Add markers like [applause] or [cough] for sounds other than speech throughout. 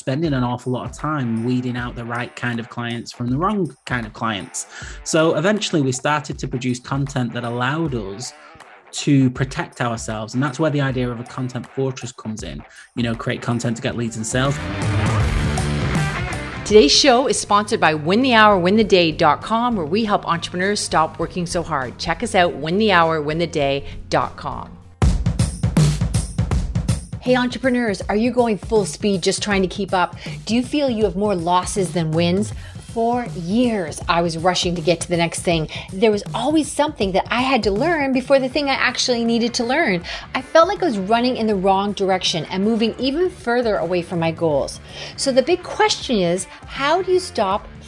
spending an awful lot of time weeding out the right kind of clients from the wrong kind of clients. So eventually we started to produce content that allowed us to protect ourselves. And that's where the idea of a content fortress comes in. You know, create content to get leads and sales. Today's show is sponsored by winthehourwintheday.com, where we help entrepreneurs stop working so hard. Check us out, winthehourwintheday.com. Hey, entrepreneurs, are you going full speed just trying to keep up? Do you feel you have more losses than wins? For years, I was rushing to get to the next thing. There was always something that I had to learn before the thing I actually needed to learn. I felt like I was running in the wrong direction and moving even further away from my goals. So the big question is how do you stop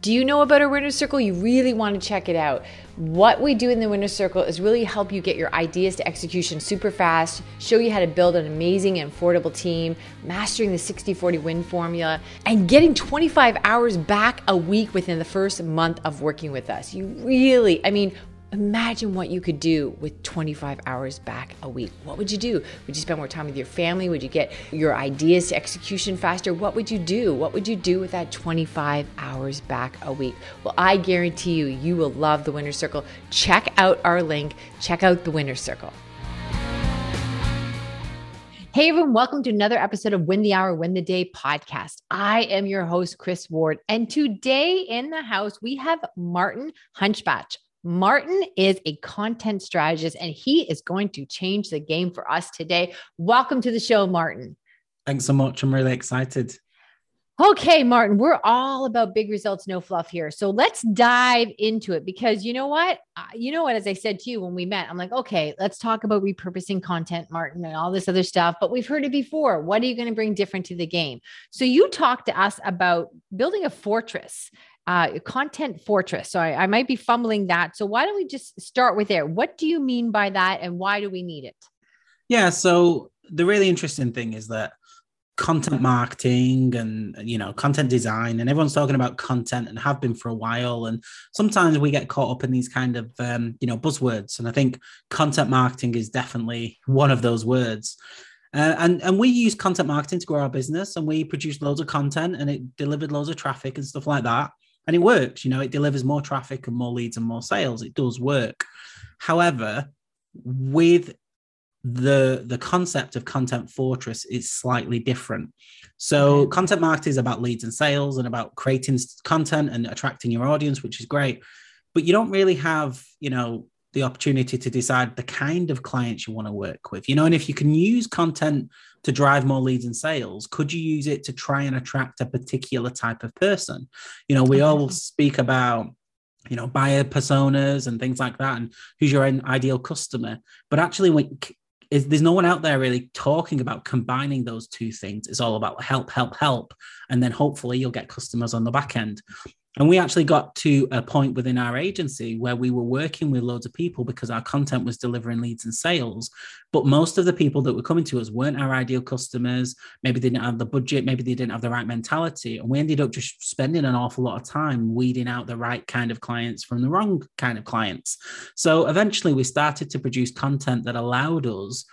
Do you know about our winner's circle? You really want to check it out. What we do in the winner's circle is really help you get your ideas to execution super fast, show you how to build an amazing and affordable team, mastering the 60 40 win formula, and getting 25 hours back a week within the first month of working with us. You really, I mean, Imagine what you could do with 25 hours back a week. What would you do? Would you spend more time with your family? Would you get your ideas to execution faster? What would you do? What would you do with that 25 hours back a week? Well, I guarantee you, you will love the Winner Circle. Check out our link, check out the Winner Circle. Hey everyone, welcome to another episode of Win the Hour, Win the Day podcast. I am your host, Kris Ward, and today in the house we have Martin Huntbach. Martin is a content strategist and he is going to change the game for us today. Welcome to the show, Martin. Thanks so much. I'm really excited. Okay, Martin, we're all about big results, no fluff here. So let's dive into it because you know what? You know what? As I said to you when we met, I'm like, okay, let's talk about repurposing content, Martin, and all this other stuff. But we've heard it before. What are you going to bring different to the game? So you talked to us about building a fortress uh, content fortress. So I, I might be fumbling that. So why don't we just start with there? What do you mean by that, and why do we need it? Yeah. So the really interesting thing is that content marketing and you know content design and everyone's talking about content and have been for a while and sometimes we get caught up in these kind of um, you know buzzwords and i think content marketing is definitely one of those words uh, and and we use content marketing to grow our business and we produce loads of content and it delivered loads of traffic and stuff like that and it works you know it delivers more traffic and more leads and more sales. It does work. However with the the concept of content fortress is slightly different. So okay. content marketing is about leads and sales and about creating content and attracting your audience which is great. But you don't really have you know the opportunity to decide the kind of clients you want to work with you know and if you can use content to drive more leads and sales could you use it to try and attract a particular type of person you know we all speak about you know buyer personas and things like that and who's your ideal customer but actually when is there's no one out there really talking about combining those two things. It's all about help, help, help. And then hopefully you'll get customers on the back end. And we actually got to a point within our agency where we were working with loads of people because our content was delivering leads and sales. But most of the people that were coming to us weren't our ideal customers. Maybe they didn't have the budget, maybe they didn't have the right mentality. And we ended up just spending an awful lot of time weeding out the right kind of clients from the wrong kind of clients. So eventually we started to produce content that allowed us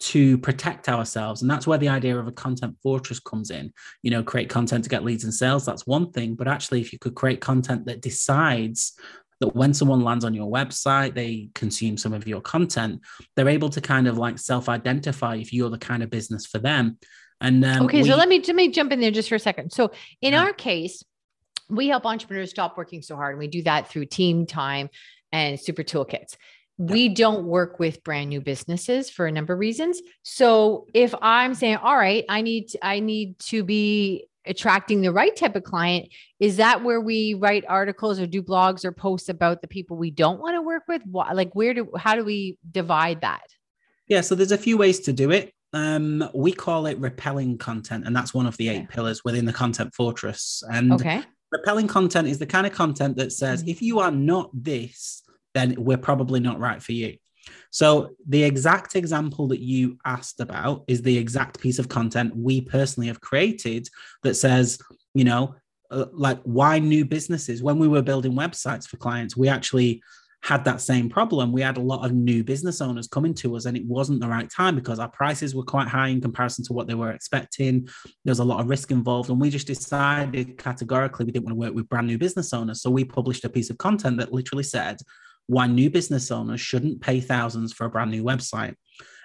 to protect ourselves. And that's where the idea of a content fortress comes in. You know, create content to get leads and sales, that's one thing. But actually, if you could create content that decides that when someone lands on your website, they consume some of your content, they're able to kind of like self identify if you're the kind of business for them. And um, okay, we- so let me let me jump in there just for a second. So in yeah. our case, we help entrepreneurs stop working so hard, and we do that through team time and super toolkits we don't work with brand new businesses for a number of reasons. So if i'm saying all right i need to, i need to be attracting the right type of client is that where we write articles or do blogs or posts about the people we don't want to work with? Like where do how do we divide that? Yeah so there's a few ways to do it. Um, we call it repelling content and that's one of the eight okay. pillars within the content fortress. And okay. repelling content is the kind of content that says mm-hmm. if you are not this then we're probably not right for you. So, the exact example that you asked about is the exact piece of content we personally have created that says, you know, uh, like why new businesses? When we were building websites for clients, we actually had that same problem. We had a lot of new business owners coming to us, and it wasn't the right time because our prices were quite high in comparison to what they were expecting. There's a lot of risk involved, and we just decided categorically we didn't want to work with brand new business owners. So we published a piece of content that literally said why new business owners shouldn't pay thousands for a brand new website.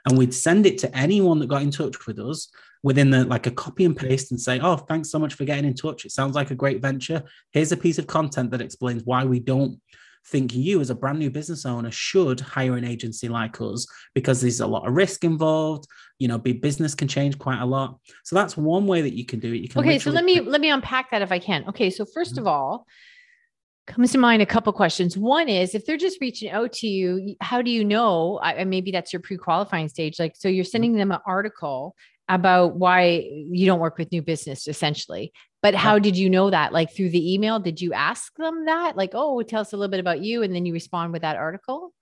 And we'd send it to anyone that got in touch with us within the like a copy and paste and say, Oh, thanks so much for getting in touch. It sounds like a great venture. Here's a piece of content that explains why we don't think you as a brand new business owner should hire an agency like us because there's a lot of risk involved you know big business can change quite a lot so that's one way that you can do it you can okay so let me let me unpack that if i can okay so 1st mm-hmm. of all comes to mind a couple questions one is if they're just reaching out to you how do you know I, maybe that's your pre-qualifying stage like so you're sending them an article about why you don't work with new business essentially but how did you know that? Like through the email? Did you ask them that? Like, oh, tell us a little bit about you. And then you respond with that article?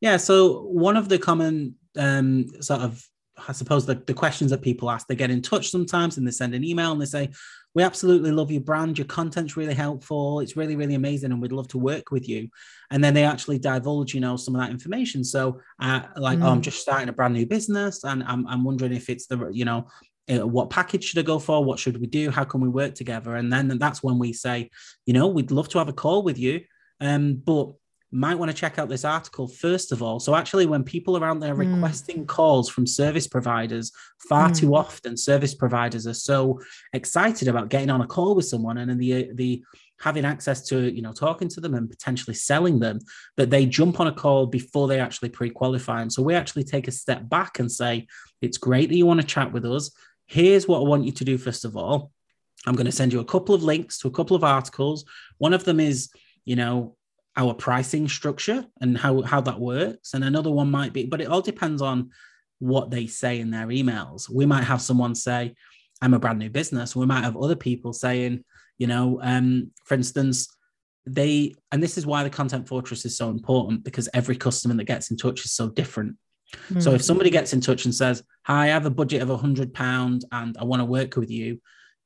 Yeah. So one of the common um, sort of, I suppose, the, the questions that people ask, they get in touch sometimes and they send an email and they say, we absolutely love your brand. Your content's really helpful. It's really, really amazing. And we'd love to work with you. And then they actually divulge, you know, some of that information. So uh, like, mm. oh, I'm mm. just starting a brand new business and I'm, I'm wondering if it's the, you know, uh, what package should I go for? What should we do? How can we work together? And then that's when we say, you know, we'd love to have a call with you, um, but might want to check out this article first of all. So actually, when people are out there mm. requesting calls from service providers, far mm. too often service providers are so excited about getting on a call with someone and the the having access to you know talking to them and potentially selling them that they jump on a call before they actually pre-qualify and so we actually take a step back and say it's great that you want to chat with us here's what I want you to do first of all. I'm going to send you a couple of links to a couple of articles. One of them is, you know, our pricing structure and how, how that works. And another one might be, but it all depends on what they say in their emails. We might have someone say, I'm a brand new business. We might have other people saying, you know, um, for instance, they, and this is why the content fortress is so important because every customer that gets in touch is so different. Mm. So if somebody gets in touch and says, "Hi, I have a budget of a hundred pound and I want to work with you,"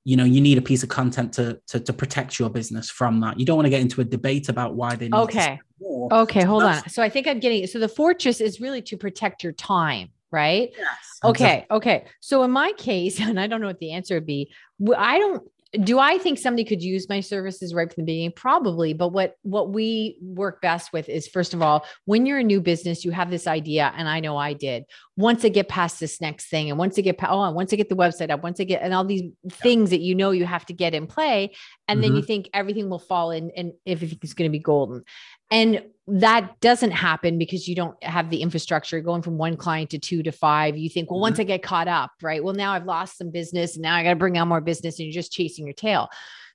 you know, you need a piece of content to, to to protect your business from that. You don't want to get into a debate about why they need. Okay. Okay, hold on. So I think I'm getting so the fortress is really to protect your time right? Yes. Okay. Exactly. Okay. So in my case, [laughs] and I don't know what the answer would be, I don't do I think somebody could use my services right from the beginning? Probably. But what what we work best with is first of all, when you're a new business, you have this idea, and I know I did. Once I get past this next thing, and once I get oh, once I get the website up, once I get and all these things that you know you have to get in play, and mm-hmm. then you mm-hmm. think everything will fall in and everything is going to be golden. And that doesn't happen because you don't have the infrastructure going from one client to two to five. You think, well, mm-hmm. once I get caught up, right? Well, now I've lost some business and now I got to bring on more business and you're just chasing your tail.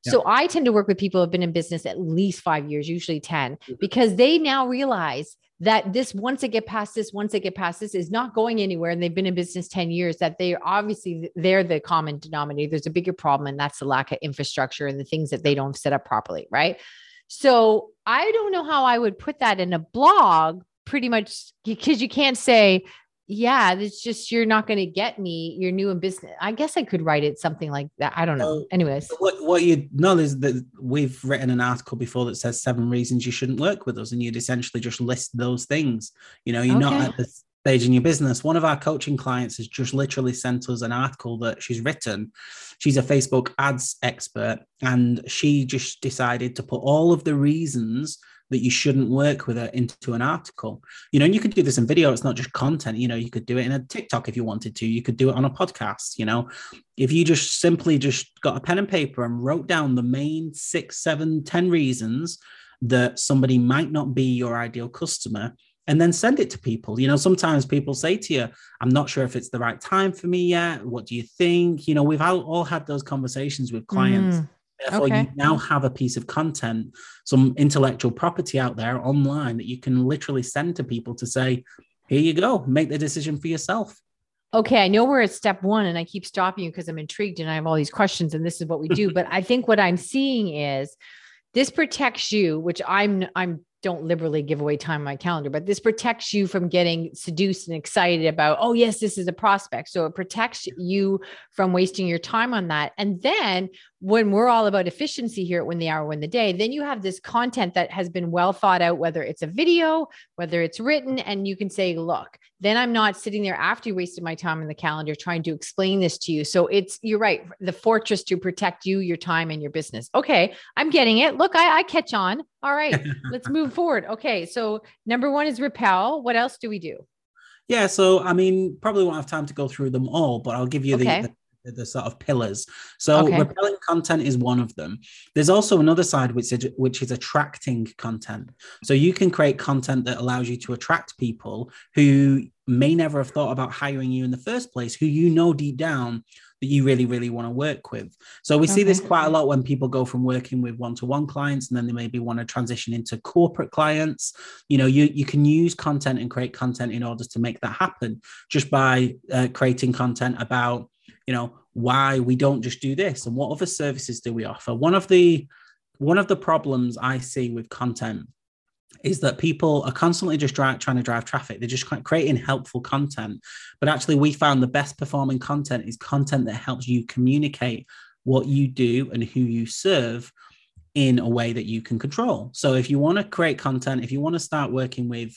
Yeah. So I tend to work with people who have been in business at least five years, usually 10, mm-hmm. because they now realize that this once they get past this once they get past this is not going anywhere and they've been in business 10 years that they are obviously they're the common denominator there's a bigger problem and that's the lack of infrastructure and the things that they don't set up properly right so I don't know how I would put that in a blog pretty much because you can't say, yeah, it's just you're not going to get me. You're new in business. I guess I could write it something like that. I don't know. Anyways, what, what you know is that we've written an article before that says seven reasons you shouldn't work with us, and you'd essentially just list those things. You know, you're okay. not at the stage in your business. One of our coaching clients has just literally sent us an article that she's written. She's a Facebook ads expert, and she just decided to put all of the reasons that you shouldn't work with her into an article. You know, and you could do this in video, it's not just content. You know, you could do it in a TikTok if you wanted to, you could do it on a podcast. You know, if you just simply just got a pen and paper and wrote down the main six, seven, ten reasons that somebody might not be your ideal customer and then send it to people. You know, sometimes people say to you, I'm not sure if it's the right time for me yet. What do you think? You know, we've all, all had those conversations with clients. Mm, Therefore, okay. you now have a piece of content, some intellectual property out there online that you can literally send to people to say, here you go, make the decision for yourself. Okay, I know we're at step one, and I keep stopping you because I'm intrigued and I have all these questions, and this is what we do. [laughs] but I think what I'm seeing is this protects you, which I'm I'm don't liberally give away time on my calendar, but this protects you from getting seduced and excited about, oh, yes, this is a prospect. So it protects you from wasting your time on that. And then when we're all about efficiency here at Win the Hour, Win the Day, then you have this content that has been well thought out, whether it's a video, whether it's written, and you can say, look, then I'm not sitting there after you wasted my time in the calendar trying to explain this to you. So it's, you're right, the fortress to protect you, your time, and your business. Okay, I'm getting it. Look, I, I catch on. All right, [laughs] let's move forward. Okay, so number one is repel. What else do we do? Yeah, so I mean, probably won't have time to go through them all, but I'll give you okay. the, the, the sort of pillars. So okay. repelling content is one of them. There's also another side which is which is attracting content. So you can create content that allows you to attract people who may never have thought about hiring you in the first place, who you know deep down that you really, really want to work with. So we okay. see this quite a lot when people go from working with one-to-one clients and then they maybe want to transition into corporate clients. You know, you, you can use content and create content in order to make that happen just by uh, creating content about, you know, why we don't just do this and what other services do we offer. One of the one of the problems I see with content is that people are constantly just trying to drive traffic. They're just creating helpful content. But actually, we found the best performing content is content that helps you communicate what you do and who you serve in a way that you can control. So if you want to create content, if you want to start working with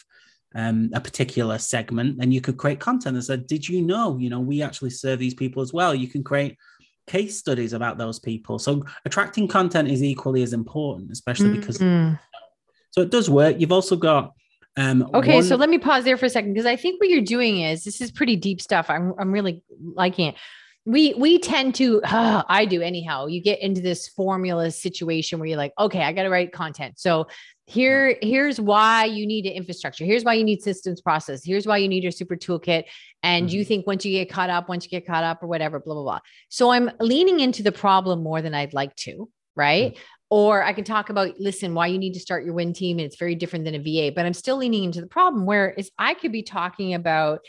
um, a particular segment, then you could create content that said, "Did you know? You know, we actually serve these people as well." You can create case studies about those people. So attracting content is equally as important, especially mm-hmm. because so it does work. You've also got um, okay, one... so let me pause there for a second because I think what you're doing is this is pretty deep stuff. I'm I'm really liking it. We we tend to uh, I do anyhow. You get into this formula situation where you're like, okay, I got to write content. So here here's why you need an infrastructure. Here's why you need systems process. Here's why you need your super toolkit. And mm-hmm. you think once you get caught up, once you get caught up or whatever, blah blah blah. So I'm leaning into the problem more than I'd like to right? Mm-hmm. Or I can talk about, listen, why you need to start your win team. And it's very different than a VA, but I'm still leaning into the problem where is I could be talking about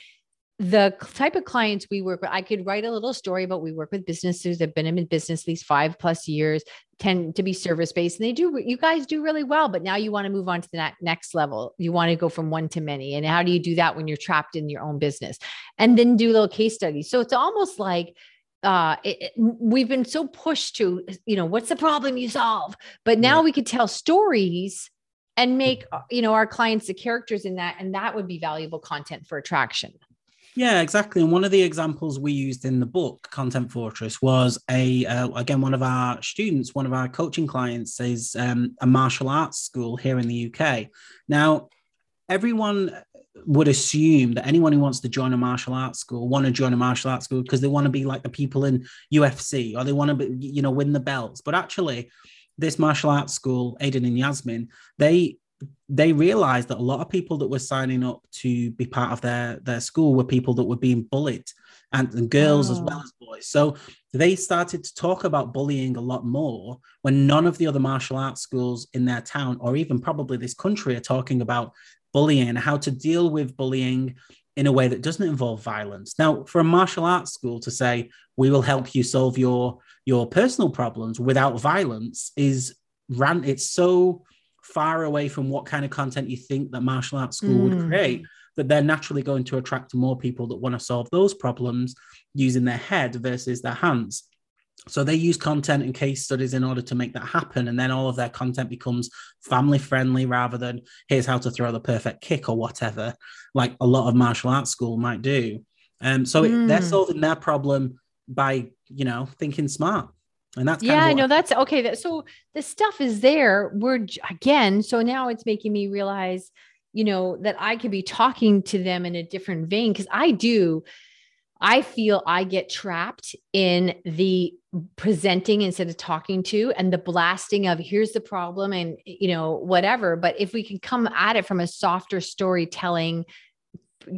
the type of clients we work with. I could write a little story about we work with businesses that have been in business these five plus years, tend to be service based, and they do. You guys do really well, but now you want to move on to the next level. You want to go from one to many, and how do you do that when you're trapped in your own business? And then do little case studies. So it's almost like uh, it, it, we've been so pushed to, you know, what's the problem you solve? But now yeah. we could tell stories and make, uh, you know, our clients the characters in that, and that would be valuable content for attraction. Yeah, exactly. And one of the examples we used in the book, Content Fortress, was a uh, again one of our students, one of our coaching clients, is um, a martial arts school here in the UK. Now, everyone would assume that anyone who wants to join a martial arts school want to join a martial arts school because they want to be like the people in UFC or they want to be, you know, win the belts. But actually, this martial arts school, Aiden and Yasmin, they they realized that a lot of people that were signing up to be part of their their school were people that were being bullied and, and girls oh. as well oh. as boys so they started to talk about bullying a lot more when none of the other martial arts schools in their town or even probably this country are talking about bullying and how to deal with bullying in a way that doesn't involve violence. Now, for a martial arts school to say we will help you solve your your personal problems without violence is ran it's so far away from what kind of content you think that martial arts school mm. would create that they're naturally going to attract more people that want to solve those problems using their head versus their hands. So they use content and case studies in order to make that happen. And then all of their content becomes family friendly rather than here's how to throw the perfect kick or whatever, like a lot of martial arts school might do. Um, so mm. it, they're hmm. solving their problem by, you know, thinking smart. And that's yeah, no, that's okay. so the stuff is there. We're again, so now it's making me realize, you know, that I could be talking to them in a different vein because I do I feel I get trapped in the presenting instead of talking to and the blasting of here's the problem and you know whatever but if we can come at it from a softer storytelling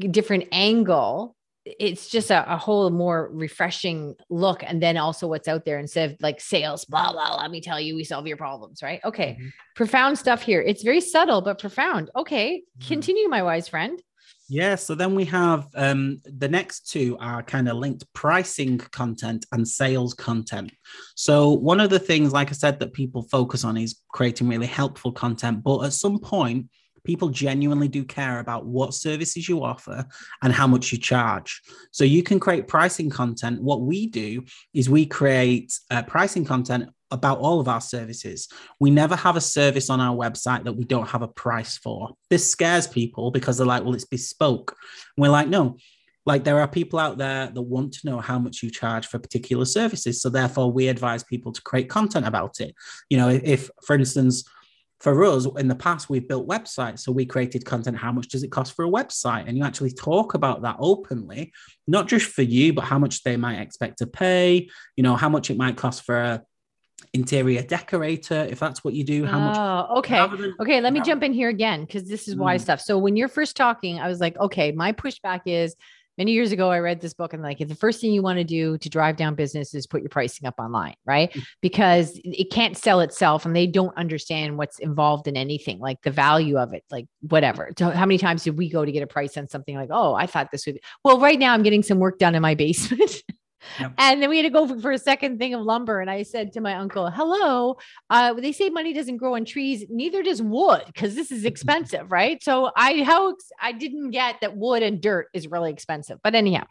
different angle it's just a, a, whole more refreshing look and then also what's out there instead of like sales blah blah let me tell you we solve your problems right okay mm-hmm. profound stuff here it's very subtle but profound okay mm-hmm. continue my wise friend yeah, so then we have um, the next two are kind of linked pricing content and sales content. So, one of the things, like I said, that people focus on is creating really helpful content. But at some point, people genuinely do care about what services you offer and how much you charge. So you can create pricing content. What we do is we create uh, pricing content about all of our services. We never have a service on our website that we don't have a price for. This scares people because they're like, well, it's bespoke. And we're like, no, like there are people out there that want to know how much you charge for particular services. So therefore, we advise people to create content about it. You know, if, if for instance, for us in the past we've built websites so we created content. How much does it cost for a website? And you actually talk about that openly not just for you but how much they might expect to pay you know how much it might cost for a interior decorator if that's what you do how much oh okay. than, okay let me jump in here again because this is why mm. stuff so when you're first talking i was like okay my pushback is many years ago i read this book and like the first thing you want to do to drive down business is put your pricing up online right? Mm. because it can't sell itself and they don't understand what's involved in anything like the value of it like whatever. So how many times did we go to get a price on something like oh i thought this would well right now i'm getting some work done in my basement [laughs] Yep. And then we had to go for, for, a second thing of lumber. And I said to my uncle, hello, uh, they say money doesn't grow on trees. Neither does wood because this is [laughs] expensive. right. So I, how I didn't get that wood and dirt is really expensive, but anyhow,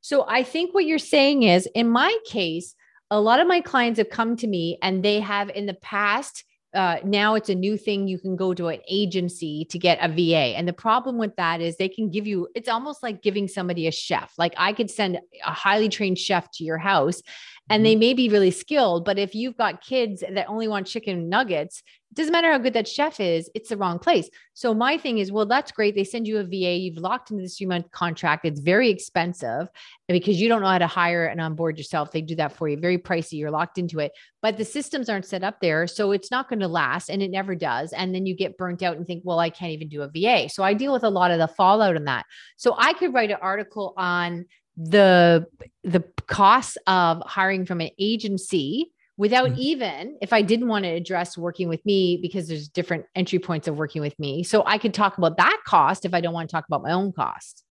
so I think what you're saying is in my case, a lot of my clients have come to me and they have in the past uh, now it's a new thing. You can go to an agency to get a VA. And the problem with that is they can give you, it's almost like giving somebody a chef. Like I could send a highly trained chef to your house and they mm-hmm. may be really skilled, but if you've got kids that only want chicken nuggets, it doesn't matter how good that chef is, it's the wrong place. So my thing is, well, that's great. They send you a VA, you've locked into this three month contract. It's very expensive because you don't know how to hire and onboard yourself. They do that for you, very pricey. You're locked into it, but the systems aren't set up there. So it's not going to last and it never does. And then you get burnt out and think, well, I can't even do a VA. So I deal with a lot of the fallout on that. So I could write an article on the the costs of hiring from an agency without mm-hmm. even if I didn't want to address working with me because there's different entry points of working with me. So I could talk about that cost if I don't want to talk about my own cost.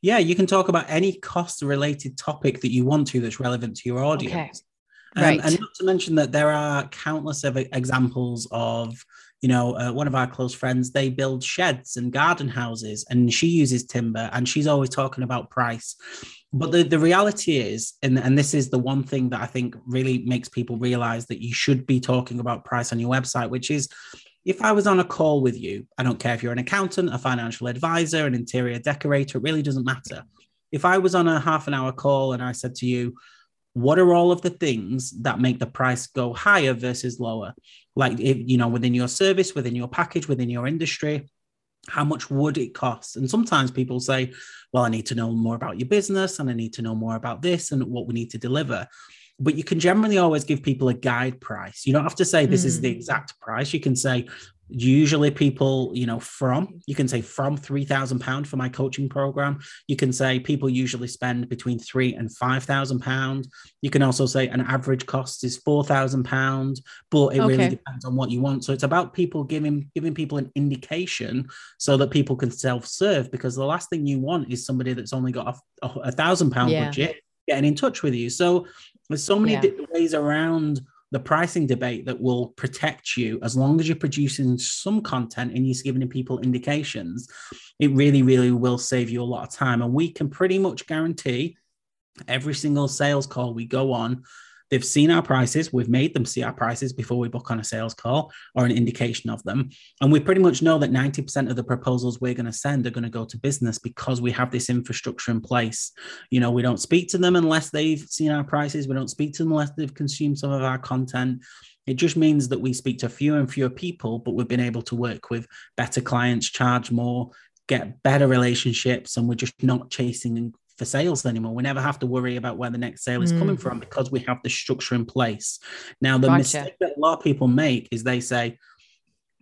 Yeah, you can talk about any cost related topic that you want to that's relevant to your audience. Um, right. And not to mention that there are countless of examples of, you know, uh, one of our close friends, they build sheds and garden houses and she uses timber and she's always talking about price. But the, the reality is, and, and this is the one thing that I think really makes people realize that you should be talking about price on your website, which is if I was on a call with you, I don't care if you're an accountant, a financial advisor, an interior decorator, it really doesn't matter. If I was on a half an hour call and I said to you, what are all of the things that make the price go higher versus lower? Like, if, you know, within your service, within your package, within your industry, how much would it cost? And sometimes people say, well, I need to know more about your business and I need to know more about this and what we need to deliver. But you can generally always give people a guide price. You don't have to say this mm. is the hmm. exact price. You can say, usually people you know from you can say from 3000 pound for my coaching program you can say people usually spend between 3 and 5000 pound you can also say an average cost is 4000 pound but it okay. really depends on what you want so it's about people giving giving people an indication so that people can self-serve because the last thing you want is somebody that's only got a, a, a thousand pound yeah. budget getting in touch with you so there's so many yeah. ways around the pricing debate that will protect you as long as you're producing some content and you're giving people indications it really really will save you a lot of time. And we can pretty much guarantee every single sales call we go on They've seen our prices. We've made them see our prices before we book on a sales call or an indication of them. And we pretty much know that 90% of the proposals we're going to send are going to go to business because we have this infrastructure in place. You know, we don't speak to them unless they've seen our prices. We don't speak to them unless they've consumed some of our content. It just means that we speak to fewer and fewer people, but we've been able to work with better clients, charge more, get better relationships, and we're just not chasing for sales anymore. We never have to worry about where the next sale is mm. coming from because we have the structure in place. Now, the gotcha. mistake that a lot of people make is they say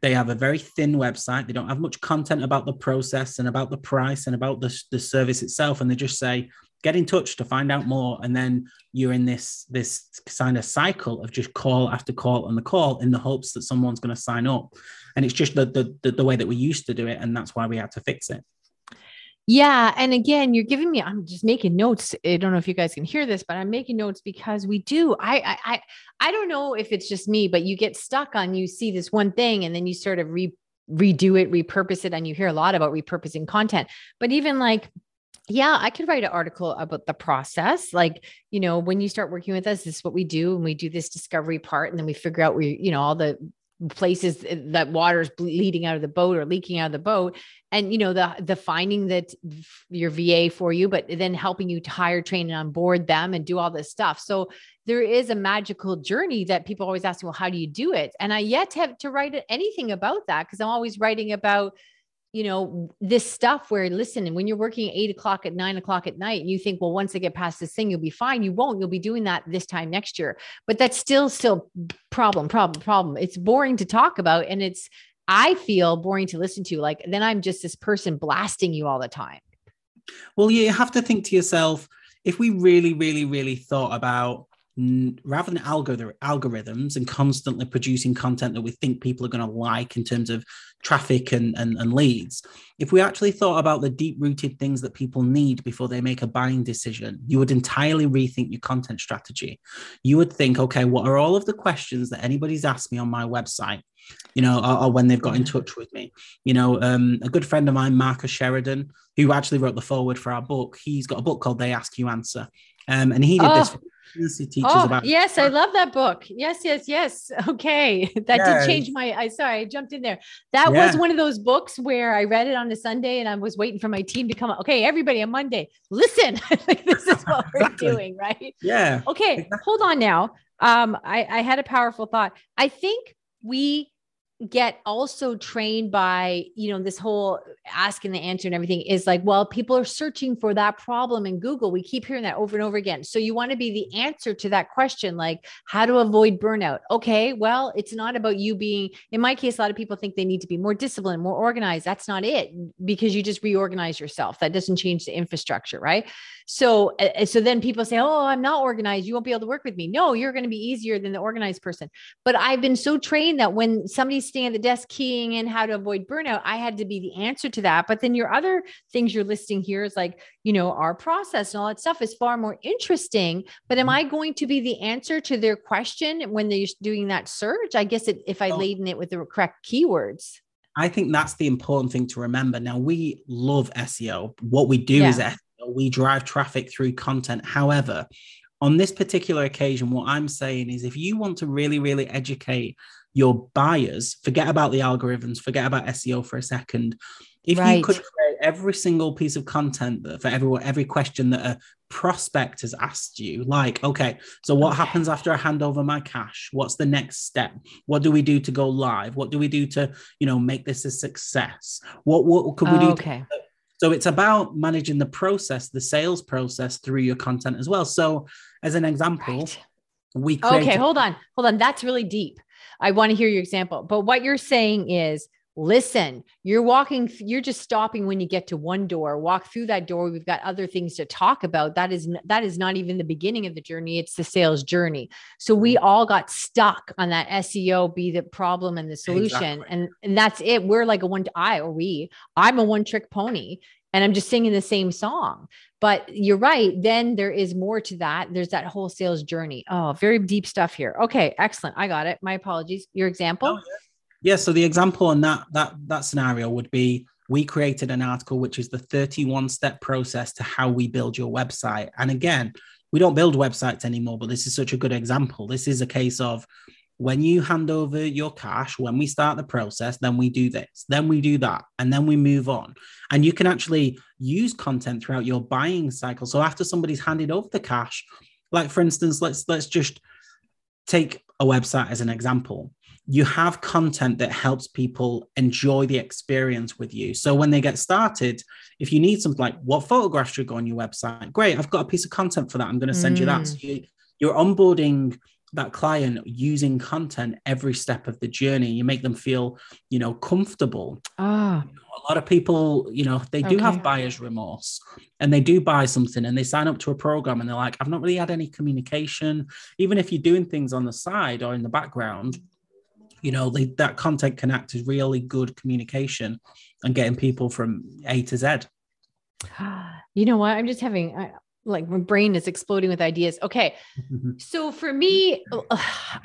they have a very thin website. They don't have much content about the process and about the price and about the, the service itself. And they just say, get in touch to find out more and then you're in this this kind of cycle of just call after call on the call in the hopes that someone's going to sign up and it's just the, the the, the way that we used to do it and that's why we had to fix it yeah. And again, you're giving me, I'm just making notes. I don't know if you guys can hear this, but I'm making notes because we do. I, I, I, I don't know if it's just me, but you get stuck on, you see this one thing and then you sort of re, redo it, repurpose it. And you hear a lot about repurposing content, but even like, yeah, I could write an article about the process. Like, you know, when you start working with us, this is what we do. And we do this discovery part, and then we figure out where, you know, all the places that water is leading out of the boat or leaking out of the boat. And you know the the finding that your va for you but then helping you to hire train and onboard them and do all this stuff. So there is a magical journey that people always ask me well how do you do it? And i yet have to write anything about that because i'm always writing about you know, this stuff where listen, and when you're working eight o'clock at nine o'clock at night, and you think, well, once I get past this thing, you'll be fine. You won't. You'll be doing that this time next year. But that's still, still problem, problem, problem. It's boring to talk about. And it's, I feel boring to listen to. Like, then I'm just this person blasting you all the time. Well, you have to think to yourself, if we really, really, really thought about rather than algorithms and constantly producing content that we think people are going to like in terms of traffic and, and, and leads, if we actually thought about the deep rooted things that people need before they make a buying decision, you would entirely rethink your content strategy. You would think, okay, what are all of the questions that anybody's asked me on my website? You know, or, or when they've got in touch with me. You know, um, a good friend of mine, Marcus Sheridan, who actually wrote the foreword for our book, he's got a book called They Ask You Answer. Um, and he did oh. this teaches oh, about. Yes, I love that book. Yes, yes, yes. [laughs] Okay. That yes. did change my I sorry, I jumped in there. That yeah. was one of those books where I read it on a Sunday and I was waiting for my team to come up. Okay, everybody on Monday, listen. [laughs] like this is what we're doing, right? Yeah. Okay, exactly. hold on now. Um, I, I had a powerful thought. I think we get also trained by you know this whole asking the answer and everything is like well people are searching for that problem in google we keep hearing that over and over again so you want to be the answer to that question like how to avoid burnout okay well it's not about you being in my case a lot of people think they need to be more disciplined more organized that's not it because you just reorganize yourself that doesn't change the infrastructure right so, so then people say, "Oh, I'm not organized. You won't be able to work with me." No, you're going to be easier than the organized person. But I've been so trained that when somebody's standing at the desk keying in how to avoid burnout, I had to be the answer to that. But then your other things you're listing here is like, you know, our process and all that stuff is far more interesting. But am mm-hmm. I going to be the answer to their question when they're doing that search? I guess it, if I oh. laden it with the correct keywords. I think that's the important thing to remember. Now, we love SEO. What we do yeah. is SEO. we drive traffic through content. However, on this particular occasion, what I'm saying is if you want to really, really educate your buyers, forget about the algorithms, forget about SEO for a second. If right. you could create every single piece of content that for every every question that a prospect has asked you, like, okay, so what okay. happens after I hand over my cash? What's the next step? What do we do to go live? What do we do to, you know, make this a success? What what could we do okay. to so it's about managing the process, the sales process through your content as well. So, as an example, right. we created- okay. Hold on, hold on. That's really deep. I want to hear your example. But what you're saying is listen you're walking you're just stopping when you get to one door walk through that door we've got other things to talk about that is that is not even the beginning of the journey it's the sales journey so we mm-hmm. all got stuck on that seo be the problem and the solution exactly. and and that's it we're like a one i or we i'm a one trick pony and i'm just singing the same song. But you're right then there is more to that. There's that whole sales journey. Oh very deep stuff here. Okay excellent. I got it. My apologies. Your example? Oh, yeah. Yeah. So the example on that that that scenario would be we created an article which is the 31 step process to how we build your website. And again, we don't build websites anymore, but this is such a good example. This is a case of when you hand over your cash, when we start the process, then we do this, then we do that, and then we move on. And you can actually use content throughout your buying cycle. So after somebody's handed over the cash, like for instance, let's let's just take a website as an example you have content that helps people enjoy the experience with you. So when they get started, if you need something like what photographs should go on your website, great, I've got a piece of content for that. I'm going to send mm. you that. So mm. you, you're onboarding that client using content every step of the journey. You make them feel, you know, comfortable. Ah. You know, a lot of people, you know, they do okay. have buyer's remorse and they do buy something and they sign up to a program and they're like, I've not really had any communication. Even if you're doing things on the side or in the background, you know, they, that content can act as really good communication and getting people from A to Z. [gasps] You know what? I'm just having, I, like my brain is exploding with ideas. Okay. [laughs] So for me, uh,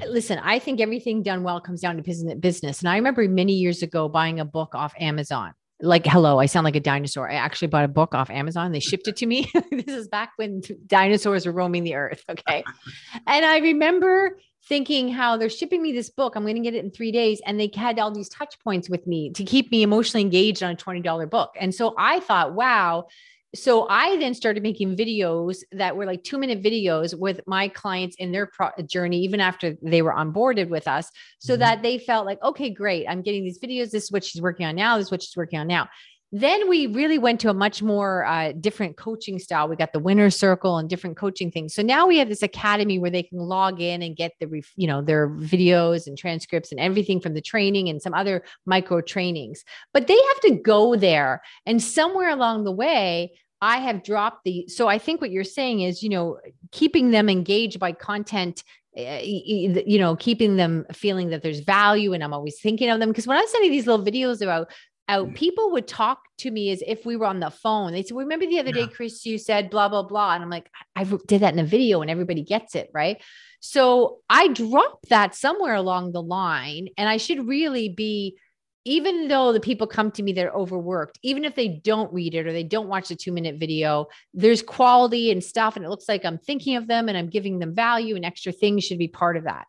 listen, I think everything done well comes down to business. And I remember many years ago buying a book off Amazon. Like, hello, I sound like a dinosaur. I actually bought a book off Amazon. They shipped it to me. [laughs] this is back when dinosaurs were roaming the earth. Okay. [laughs] and I remember thinking how they're shipping me this book. I'm going to get it in three days. And they had all these touch points with me to keep me emotionally engaged on a $20 book. And so I thought, wow, so I then started making videos that were like two minute videos with my clients in their pro- journey, even after they were onboarded with us, so mm-hmm. that they felt like, okay, great, I'm getting these videos. This is what she's working on now. This is what she's working on now. Then we really went to a much more uh, different coaching style. We got the winner circle and different coaching things. So now we have this academy where they can log in and get the, you know, their videos and transcripts and everything from the training and some other micro trainings. But they have to go there, and somewhere along the way, I have dropped the. So I think what you're saying is, you know, keeping them engaged by content eh, you know, keeping them feeling that there's value and I'm always thinking of them. Because when I was sending these little videos about out, mm. people would talk to me as if we were on the phone. They said, Remember the other yeah. day, Kris, you said blah, blah, blah. And I'm like, I did that in a video and everybody gets it. Right. So I dropped that somewhere along the line. And I should really be even though the people come to me they're overworked even if they don't read it or they don't watch the two minute video there's quality and stuff and it looks like i'm thinking of them and i'm giving them value and extra things should be part of that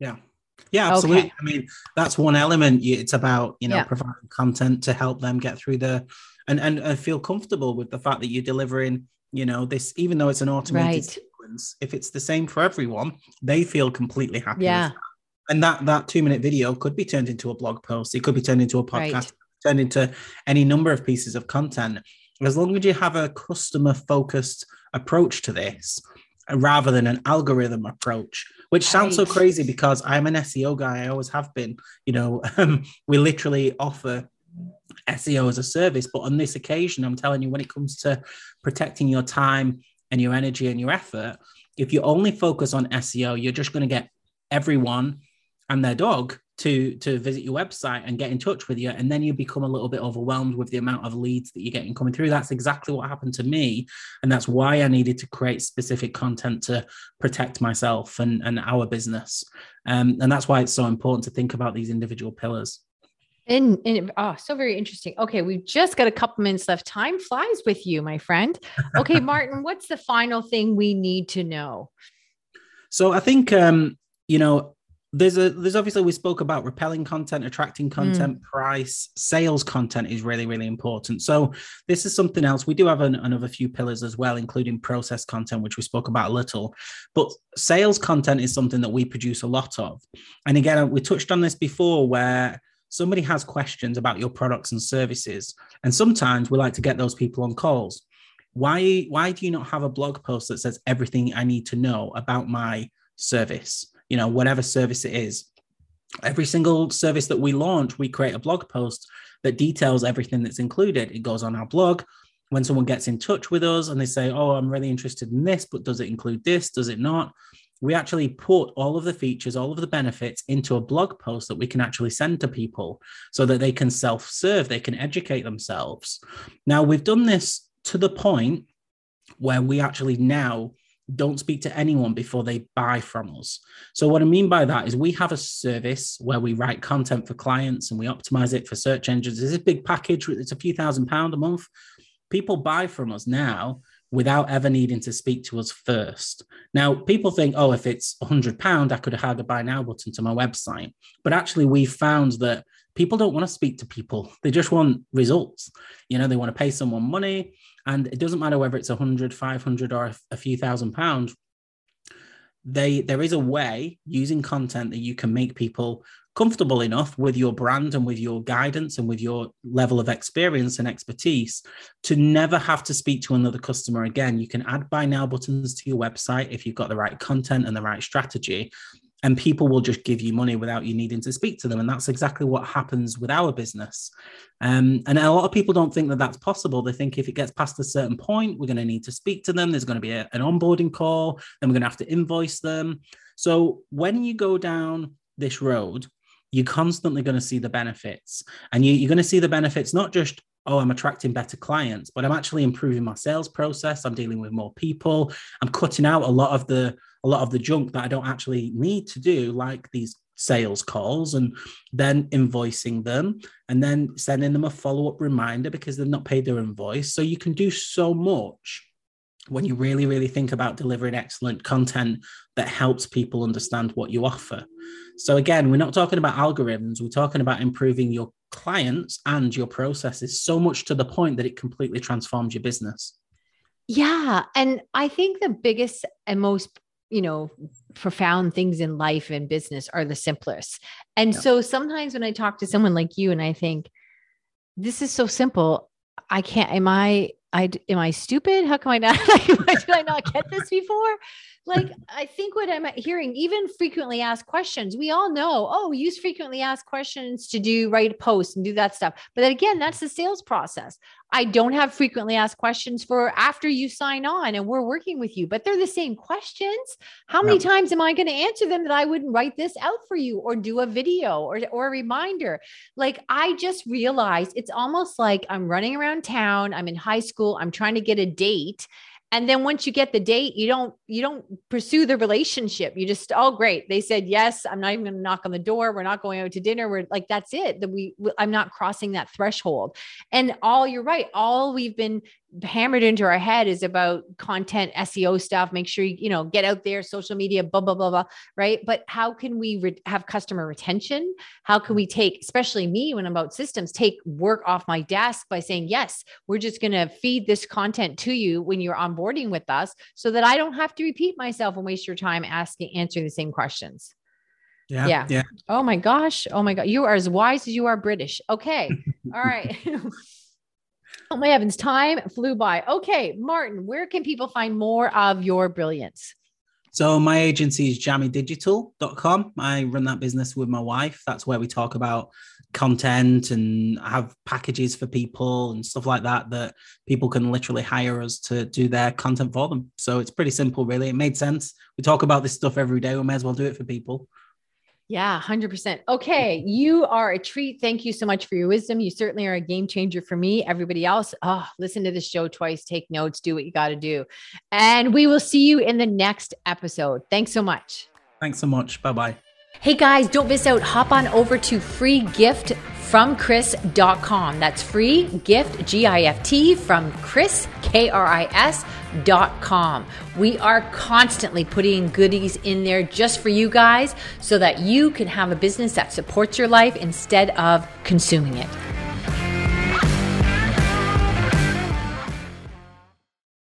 yeah yeah absolutely okay. i mean that's one element it's about you know yeah. providing content to help them get through the and, and and feel comfortable with the fact that you're delivering you know this even though it's an automated right. sequence if it's the same for everyone they feel completely happy yeah and that that two minute video could be turned into a blog post it could be turned into a podcast right. turned into any number of pieces of content as long as you have a customer focused approach to this uh, rather than an algorithm approach which sounds right. so crazy because i'm an seo guy i always have been you know [laughs] um, we literally offer seo as a service but on this occasion i'm telling you when it comes to protecting your time and your energy and your effort if you only focus on seo you're just going to get everyone and their dog to to visit your website and get in touch with you and then you become a little bit overwhelmed with the amount of leads that you're getting coming through that's exactly what happened to me and that's why i needed to create specific content to protect myself and and our business um, and that's why it's so important to think about these individual pillars and, and oh, so very interesting. Okay, we've just got a couple minutes left. Time flies with you, my friend. Okay, [laughs] Martin, what's the final thing we need to know? So I think um, you know, there's a there's obviously we spoke about repelling content attracting hmm. content mm. price sales content is really really important. So this is something else. We do have an, another few pillars as well including process content which we spoke about a little. But sales content is something that we produce a lot of. And again we touched on this before where somebody has questions about your products and services and sometimes we like to get those people on calls. Why why do you not have a blog post that says everything i need to know about my service you know, whatever service it is. Every single service that we launch, we create a blog post that details everything that's included. It goes on our blog. When someone gets in touch with us and they say, Oh, I'm really interested in this, but does it include this? Does it not? We actually put all of the features, all of the benefits into a blog post that we can actually send to people so that they can self serve, they can educate themselves. Now, we've done this to the point where we actually now don't speak to anyone before they buy from us. So, what I mean by that is we have a service where we write content for clients and we optimize it for search engines. It's a big package, it's a few thousand pound a month. People buy from us now without ever needing to speak to us first. Now, people think, oh, if it's a hundred pound, I could have had a buy now button to my website. But actually, we found that people don't want to speak to people. They just want results. You know, they want to pay someone money and it doesn't matter whether it's a hundred, five hundred, or a few thousand pounds. They there is a way using content that you can make people comfortable enough with your brand and with your guidance and with your level of experience and expertise to never have to speak to another customer again. You can add buy now buttons to your website if you've got the right content and the right strategy. And people will just give you money without you needing to speak to them. And that's exactly what happens with our business. Um, and a lot of people don't think that that's possible. They think if it gets past a certain point we're going to need to speak to them. There's going to be a, an onboarding call then we're going to have to invoice them. So when you go down this road you're constantly going to see the benefits. And you, you're going to see the benefits not just oh, I'm attracting better clients, but I'm actually improving my sales process. I'm dealing with more people. I'm cutting out a lot of the a lot of the junk that I don't actually need to do, like these sales calls, and then invoicing them and then sending them a follow-up reminder because they've not paid their invoice. So you can do so much when you really, really think about delivering excellent content that helps people understand what you offer. So, again, we're not talking about algorithms, we're talking about improving your clients and your processes so much to the point that it completely transforms your business. Yeah. And I think the biggest and most you know profound things in life and business are the simplest and yeah. so sometimes when i talk to someone like you and i think this is so simple i can't am i I am I stupid? How come I not [laughs] like why did I not get this before? Like I think what I'm hearing, even frequently asked questions, we all know, oh, use frequently asked questions to do write posts and do that stuff. But again, that's the sales process. I don't have frequently asked questions for after you sign on and we're working with you, but they're the same questions. How many times am I going to answer them that I wouldn't write this out for you or do a video or, or a reminder? Like I just realized it's almost like I'm running around town. I'm in high school. I'm trying to get a date and then once you get the date you don't you don't pursue the relationship. You just oh great. They said yes i'm not even going to knock on the door. We're not going out to dinner. We're like that's it. That we i'm not crossing that threshold. And all you're right all we've been hammered into our head is about content SEO stuff. Make sure you, you know, get out there, social media, blah, blah, blah, blah. Right. But how can we re- have customer retention? How can we take, especially me when I'm about systems, take work off my desk by saying, yes, we're just going to feed this content to you when you're onboarding with us so that I don't have to repeat myself and waste your time asking, answering the same questions. Yeah. Yeah. yeah. Oh my gosh. Oh my God. You are as wise as you are British. Okay. [laughs] All right. [laughs] Oh my heavens, time flew by. Okay, Martin, where can people find more of your brilliance? So my agency is jammydigital.com. I run that business with my wife. That's where we talk about content and have packages for people and stuff like that that people can literally hire us to do their content for them. So it's pretty simple, really. It made sense. We talk about this stuff every day. We may as well do it for people. Yeah, 100%. Okay. You are a treat. Thank you so much for your wisdom. You certainly are a game changer for me. Everybody else, oh, listen to the show twice, take notes, do what you got to do. And we will see you in the next episode. Thanks so much. Thanks so much. Bye bye. Hey guys, don't miss out. Hop on over to free gift from Kris.com. That's free gift, G I F T, from Kris, K R I S. We are constantly putting goodies in there just for you guys so that you can have a business that supports your life instead of consuming it.